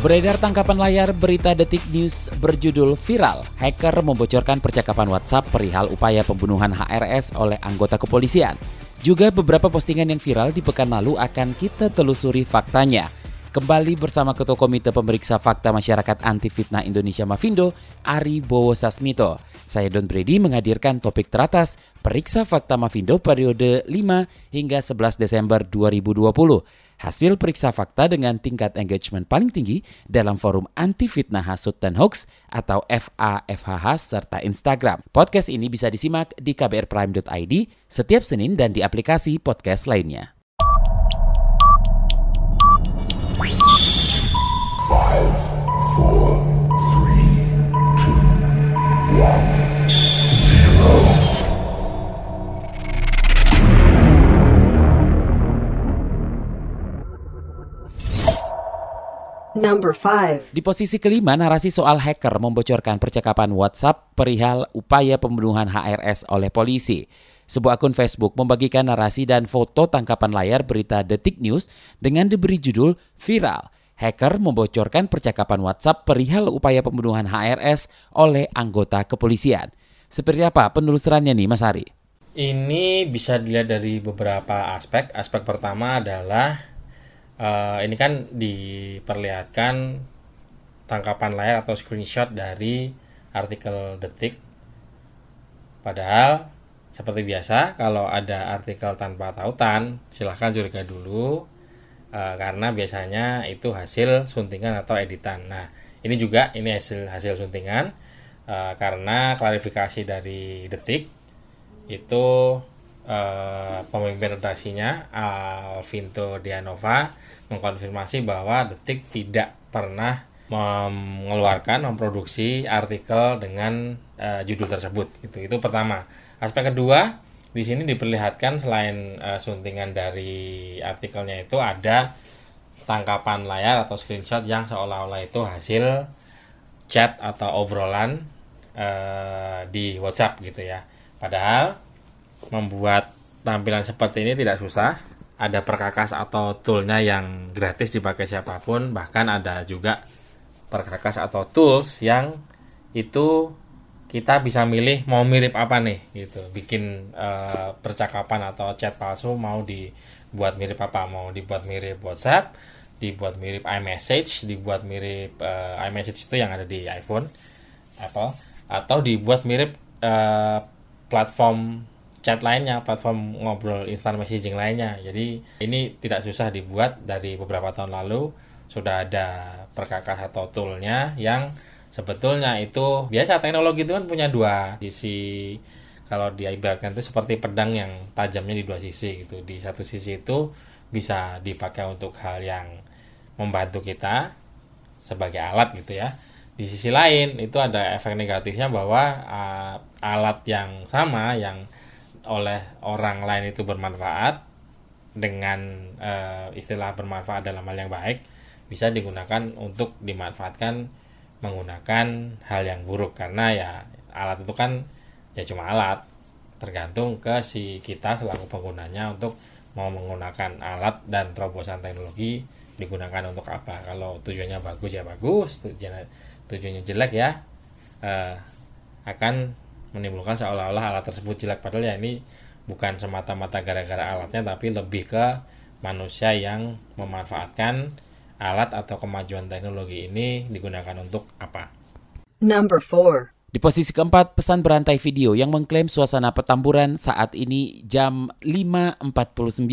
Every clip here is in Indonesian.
Beredar tangkapan layar berita Detik News berjudul viral. Hacker membocorkan percakapan WhatsApp perihal upaya pembunuhan HRS oleh anggota kepolisian. Juga beberapa postingan yang viral di pekan lalu akan kita telusuri faktanya. Kembali bersama Ketua Komite Pemeriksa Fakta Masyarakat Anti Fitnah Indonesia Mafindo, Ari Bowo Sasmito. Saya Don Brady menghadirkan topik teratas Periksa Fakta Mafindo periode 5 hingga 11 Desember 2020. Hasil periksa fakta dengan tingkat engagement paling tinggi dalam forum anti fitnah hasut dan hoax atau FAFHH serta Instagram. Podcast ini bisa disimak di kbrprime.id setiap Senin dan di aplikasi podcast lainnya. Number 5. Di posisi kelima, narasi soal hacker membocorkan percakapan WhatsApp perihal upaya pembunuhan HRS oleh polisi. Sebuah akun Facebook membagikan narasi dan foto tangkapan layar berita Detik News dengan diberi judul Viral. Hacker membocorkan percakapan WhatsApp perihal upaya pembunuhan HRS oleh anggota kepolisian. Seperti apa penelusurannya nih Mas Ari? Ini bisa dilihat dari beberapa aspek. Aspek pertama adalah eh, ini kan diperlihatkan tangkapan layar atau screenshot dari artikel Detik. Padahal seperti biasa kalau ada artikel tanpa tautan silahkan curiga dulu eh, karena biasanya itu hasil suntingan atau editan. Nah ini juga ini hasil hasil suntingan eh, karena klarifikasi dari Detik itu eh, pemimpin redaksinya Alvinto Dianova mengkonfirmasi bahwa Detik tidak pernah mengeluarkan memproduksi artikel dengan eh, judul tersebut gitu. Itu pertama. Aspek kedua di sini diperlihatkan selain eh, suntingan dari artikelnya itu ada tangkapan layar atau screenshot yang seolah-olah itu hasil chat atau obrolan eh, di WhatsApp gitu ya. Padahal membuat tampilan seperti ini tidak susah. Ada perkakas atau toolnya yang gratis dipakai siapa pun. Bahkan ada juga perkakas atau tools yang itu kita bisa milih mau mirip apa nih gitu. Bikin eh, percakapan atau chat palsu mau dibuat mirip apa? Mau dibuat mirip WhatsApp, dibuat mirip iMessage, dibuat mirip eh, iMessage itu yang ada di iPhone Apple atau dibuat mirip eh, platform chat lainnya, platform ngobrol instant messaging lainnya. Jadi ini tidak susah dibuat dari beberapa tahun lalu. Sudah ada perkakas atau toolnya yang sebetulnya itu biasa teknologi itu kan punya dua sisi. Kalau diibaratkan itu seperti pedang yang tajamnya di dua sisi gitu. Di satu sisi itu bisa dipakai untuk hal yang membantu kita sebagai alat gitu ya. Di sisi lain itu ada efek negatifnya bahwa uh, alat yang sama yang oleh orang lain itu bermanfaat dengan uh, istilah bermanfaat dalam hal yang baik bisa digunakan untuk dimanfaatkan menggunakan hal yang buruk. Karena ya alat itu kan ya cuma alat tergantung ke si kita selaku penggunanya untuk mau menggunakan alat dan terobosan teknologi digunakan untuk apa. Kalau tujuannya bagus ya bagus. Tujuannya tujuannya jelek ya uh, akan menimbulkan seolah-olah alat tersebut jelek padahal ya ini bukan semata-mata gara-gara alatnya tapi lebih ke manusia yang memanfaatkan alat atau kemajuan teknologi ini digunakan untuk apa. Number 4. Di posisi keempat, pesan berantai video yang mengklaim suasana petamburan saat ini jam 5.49.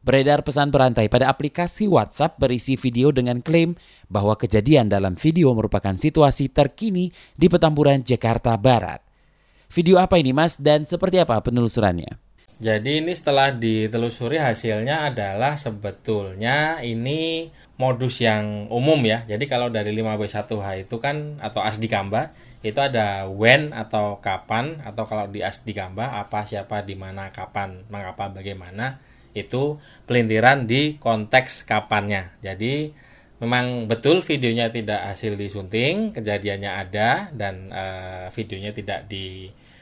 Beredar pesan berantai pada aplikasi WhatsApp berisi video dengan klaim bahwa kejadian dalam video merupakan situasi terkini di Petamburan, Jakarta Barat. Video apa ini mas dan seperti apa penelusurannya? Jadi ini setelah ditelusuri hasilnya adalah sebetulnya ini modus yang umum ya. Jadi kalau dari 5B1H itu kan atau ASDIKamba itu ada when atau kapan atau kalau di asdi kamba apa siapa di mana kapan mengapa bagaimana itu pelintiran di konteks kapannya jadi memang betul videonya tidak hasil disunting kejadiannya ada dan uh, videonya tidak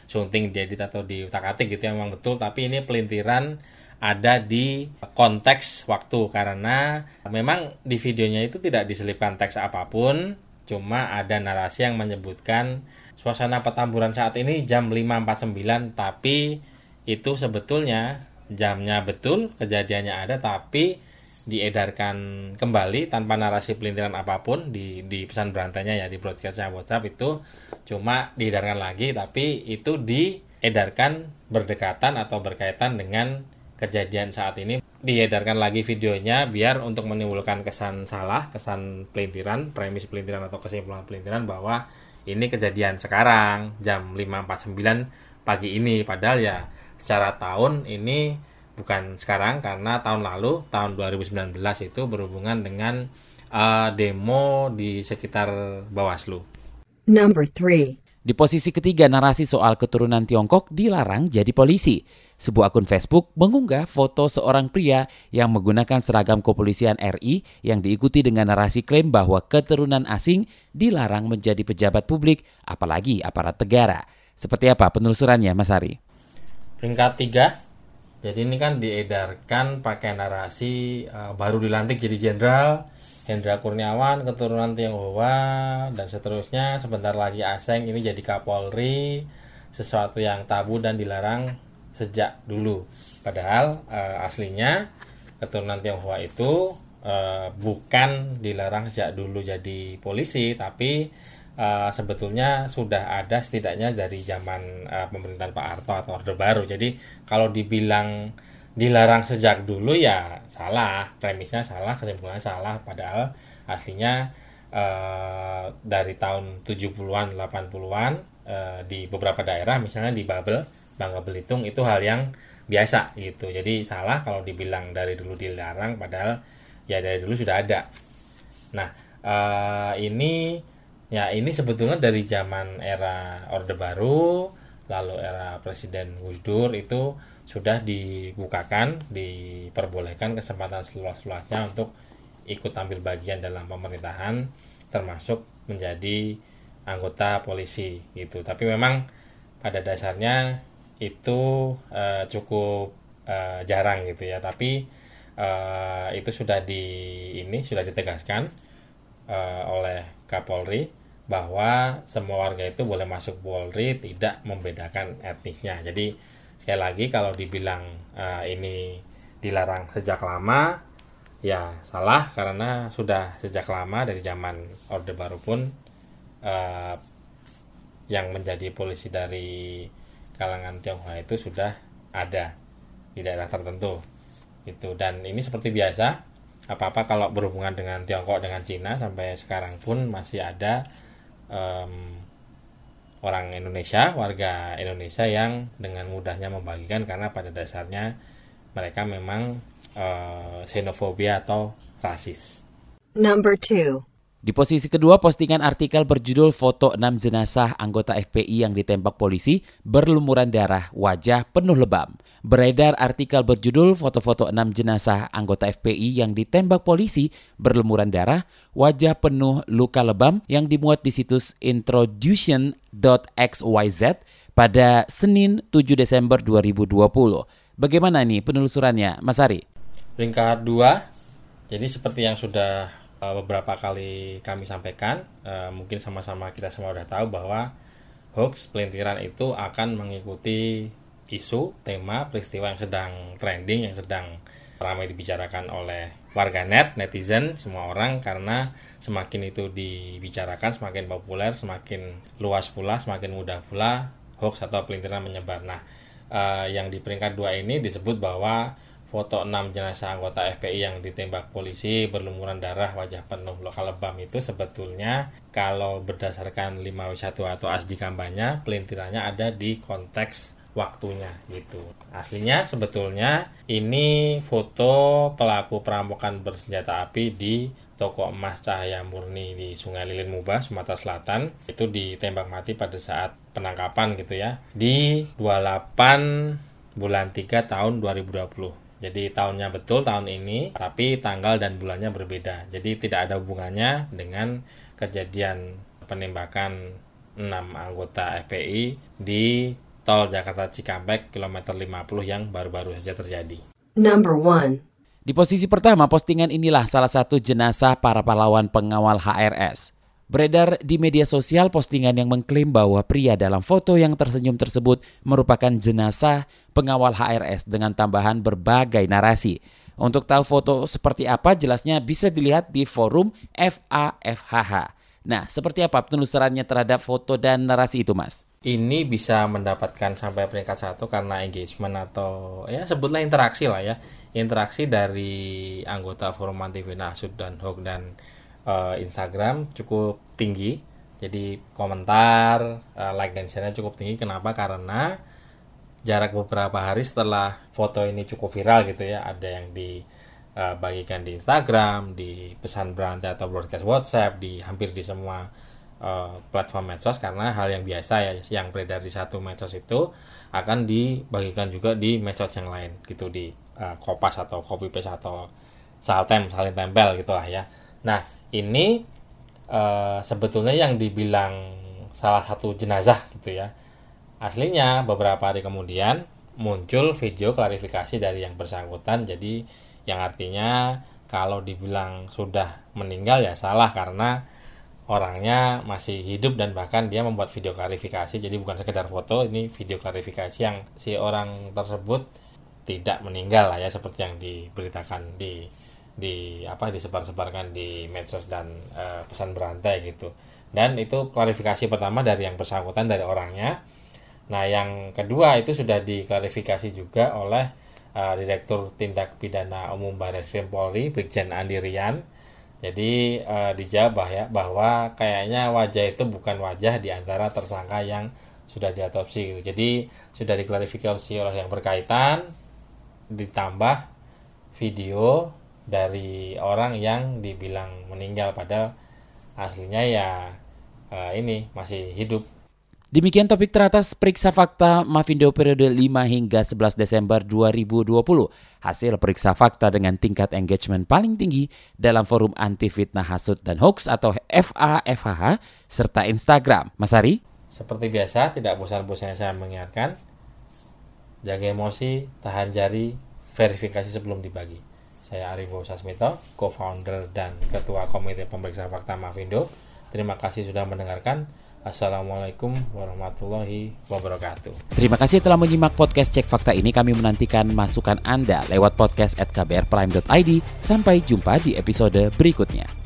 disunting diedit atau diutak atik gitu ya memang betul. Tapi ini pelintiran ada di konteks waktu karena memang di videonya itu tidak diselipkan teks apa pun cuma ada narasi yang menyebutkan suasana petamburan saat ini jam 5.49 tapi itu sebetulnya jamnya betul kejadiannya ada tapi diedarkan kembali tanpa narasi pelintiran apa pun di, di pesan berantainya ya di broadcastnya WhatsApp itu. Cuma diedarkan lagi tapi itu diedarkan berdekatan atau berkaitan dengan kejadian saat ini. Diedarkan lagi videonya biar untuk menimbulkan kesan salah, kesan pelintiran, premis pelintiran atau kesimpulan pelintiran bahwa ini kejadian sekarang jam 5.49 pagi ini. Padahal ya secara tahun ini bukan sekarang karena tahun lalu tahun 2019 itu berhubungan dengan uh, demo di sekitar Bawaslu. Number 3. Di posisi ketiga, narasi soal keturunan Tiongkok dilarang jadi polisi. Sebuah akun Facebook mengunggah foto seorang pria yang menggunakan seragam kepolisian RI yang diikuti dengan narasi klaim bahwa keturunan asing dilarang menjadi pejabat publik, apalagi aparat negara. Seperti apa penelusurannya, Mas Hari? Peringkat tiga, jadi ini kan diedarkan pakai narasi uh, baru dilantik jadi jenderal, Hendra Kurniawan keturunan Tionghoa dan seterusnya. Sebentar lagi Aseng ini jadi Kapolri sesuatu yang tabu dan dilarang sejak dulu. Padahal uh, aslinya keturunan Tionghoa itu uh, bukan dilarang sejak dulu jadi polisi tapi uh, sebetulnya sudah ada setidaknya dari zaman uh, pemerintahan Pak Harto atau Orde Baru. Jadi kalau dibilang dilarang sejak dulu ya salah. Premisnya salah kesimpulannya salah. Padahal aslinya eh, dari tahun 70-an 80-an eh, di beberapa daerah misalnya di Babel Bangka Belitung itu hal yang biasa gitu. Jadi salah kalau dibilang dari dulu dilarang padahal ya dari dulu sudah ada. Nah eh, ini ya ini sebetulnya dari zaman era Orde Baru lalu era Presiden Gus Dur itu sudah dibukakan, diperbolehkan kesempatan seluas-luasnya untuk ikut ambil bagian dalam pemerintahan termasuk menjadi anggota polisi gitu. Tapi memang pada dasarnya itu uh, cukup uh, jarang gitu ya. Tapi uh, itu sudah di ini sudah ditegaskan uh, oleh Kapolri bahwa semua warga itu boleh masuk Polri tidak membedakan etnisnya. Jadi sekali lagi kalau dibilang uh, ini dilarang sejak lama ya salah karena sudah sejak lama dari zaman orde baru pun uh, yang menjadi polisi dari kalangan Tionghoa itu sudah ada di daerah tertentu itu dan ini seperti biasa apa-apa kalau berhubungan dengan Tiongkok dengan Cina sampai sekarang pun masih ada um, orang Indonesia, warga Indonesia yang dengan mudahnya membagikan karena pada dasarnya mereka memang uh, xenofobia atau rasis. Number two. Di posisi kedua, postingan artikel berjudul foto 6 jenazah anggota FPI yang ditembak polisi berlumuran darah, wajah penuh lebam. Beredar artikel berjudul foto-foto 6 jenazah anggota FPI yang ditembak polisi berlumuran darah, wajah penuh luka lebam yang dimuat di situs introduction.xyz pada Senin 7 Desember 2020. Bagaimana nih penelusurannya, Mas Ari? Peringkat 2, jadi seperti yang sudah uh, beberapa kali kami sampaikan, uh, mungkin sama-sama kita semua sudah tahu bahwa hoax pelintiran itu akan mengikuti isu, tema, peristiwa yang sedang trending, yang sedang ramai dibicarakan oleh warganet, netizen, semua orang karena semakin itu dibicarakan, semakin populer, semakin luas pula, semakin mudah pula hoax atau pelintiran menyebar. Nah, uh, yang di peringkat dua ini disebut bahwa foto 6 jenazah anggota FPI yang ditembak polisi berlumuran darah wajah penuh luka lebam itu sebetulnya kalau berdasarkan 5W1 atau ASDI kampanye pelintirannya ada di konteks waktunya gitu. Aslinya sebetulnya ini foto pelaku perampokan bersenjata api di toko emas Cahaya Murni di Sungai Lilin Mubah, Sumatera Selatan itu ditembak mati pada saat penangkapan gitu ya di 28 bulan 3 tahun 2020. Jadi tahunnya betul tahun ini, tapi tanggal dan bulannya berbeda. Jadi tidak ada hubungannya dengan kejadian penembakan 6 anggota FPI di tol Jakarta Cikampek kilometer 50 yang baru-baru saja terjadi. Number 1. Di posisi pertama, postingan inilah salah satu jenazah para pahlawan pengawal HRS. Beredar di media sosial postingan yang mengklaim bahwa pria dalam foto yang tersenyum tersebut merupakan jenazah pengawal HRS dengan tambahan berbagai narasi. Untuk tahu foto seperti apa jelasnya bisa dilihat di forum FAFHH. Nah, seperti apa penelusurannya terhadap foto dan narasi itu, Mas? Ini bisa mendapatkan sampai peringkat satu karena engagement atau ya sebutlah interaksi lah ya, interaksi dari anggota forum Nasud dan Hok dan uh, Instagram cukup tinggi. Jadi komentar, uh, like dan share-nya cukup tinggi. Kenapa? Karena jarak beberapa hari setelah foto ini cukup viral gitu ya, ada yang di uh, bagikan di Instagram, di pesan berantai atau broadcast WhatsApp, di hampir di semua uh, platform medsos karena hal yang biasa ya yang beredar di satu medsos itu akan dibagikan juga di medsos yang lain gitu di uh, kopas atau copy paste atau saltem saling tempel gitu lah ya. Nah ini uh, sebetulnya yang dibilang salah satu jenazah gitu ya. Aslinya beberapa hari kemudian muncul video klarifikasi dari yang bersangkutan jadi yang artinya kalau dibilang sudah meninggal ya salah karena orangnya masih hidup dan bahkan dia membuat video klarifikasi jadi bukan sekedar foto ini video klarifikasi yang si orang tersebut tidak meninggal lah ya seperti yang diberitakan di di apa disebar-sebarkan di medsos dan e, pesan berantai gitu dan itu klarifikasi pertama dari yang bersangkutan dari orangnya nah yang kedua itu sudah diklarifikasi juga oleh uh, Direktur Tindak Pidana Umum Baris Krim Polri Brigjen Andi Rian. Jadi uh, dijawab bahwa, bahwa kayaknya wajah itu bukan wajah di antara tersangka yang sudah diotopsi gitu. Jadi sudah diklarifikasi oleh yang berkaitan ditambah video dari orang yang dibilang meninggal padahal aslinya ya uh, ini masih hidup Demikian topik teratas periksa fakta Mavindo periode 5 hingga 11 Desember 2020. Hasil periksa fakta dengan tingkat engagement paling tinggi dalam forum anti fitnah hasut dan hoax atau FAFHH serta Instagram. Mas Ari? Seperti biasa, tidak bosan-bosannya saya mengingatkan, jaga emosi, tahan jari, verifikasi sebelum dibagi. Saya Arifo Sasmito, co-founder dan ketua komite pemeriksa fakta Mavindo. Terima kasih sudah mendengarkan. Assalamualaikum warahmatullahi wabarakatuh. Terima kasih telah menyimak podcast Cek Fakta ini. Kami menantikan masukan Anda lewat podcast at kbrprime.id. Sampai jumpa di episode berikutnya.